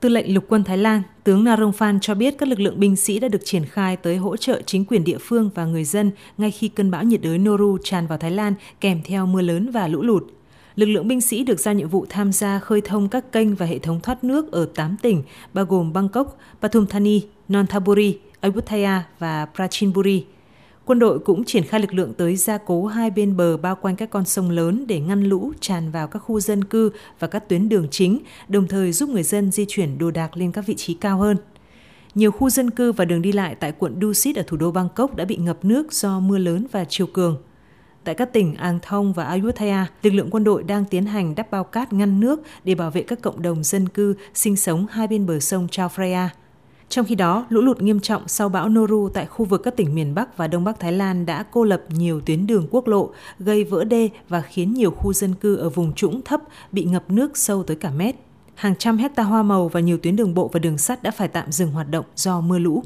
Tư lệnh lục quân Thái Lan, tướng Narongphan cho biết các lực lượng binh sĩ đã được triển khai tới hỗ trợ chính quyền địa phương và người dân ngay khi cơn bão nhiệt đới Noru tràn vào Thái Lan kèm theo mưa lớn và lũ lụt. Lực lượng binh sĩ được giao nhiệm vụ tham gia khơi thông các kênh và hệ thống thoát nước ở 8 tỉnh, bao gồm Bangkok, Pathum Thani, Nonthaburi, Ayutthaya và Prachinburi. Quân đội cũng triển khai lực lượng tới gia cố hai bên bờ bao quanh các con sông lớn để ngăn lũ tràn vào các khu dân cư và các tuyến đường chính, đồng thời giúp người dân di chuyển đồ đạc lên các vị trí cao hơn. Nhiều khu dân cư và đường đi lại tại quận Dusit ở thủ đô Bangkok đã bị ngập nước do mưa lớn và chiều cường. Tại các tỉnh Ang Thong và Ayutthaya, lực lượng quân đội đang tiến hành đắp bao cát ngăn nước để bảo vệ các cộng đồng dân cư sinh sống hai bên bờ sông Chao Phraya. Trong khi đó, lũ lụt nghiêm trọng sau bão Noru tại khu vực các tỉnh miền Bắc và Đông Bắc Thái Lan đã cô lập nhiều tuyến đường quốc lộ, gây vỡ đê và khiến nhiều khu dân cư ở vùng trũng thấp bị ngập nước sâu tới cả mét. Hàng trăm hecta hoa màu và nhiều tuyến đường bộ và đường sắt đã phải tạm dừng hoạt động do mưa lũ.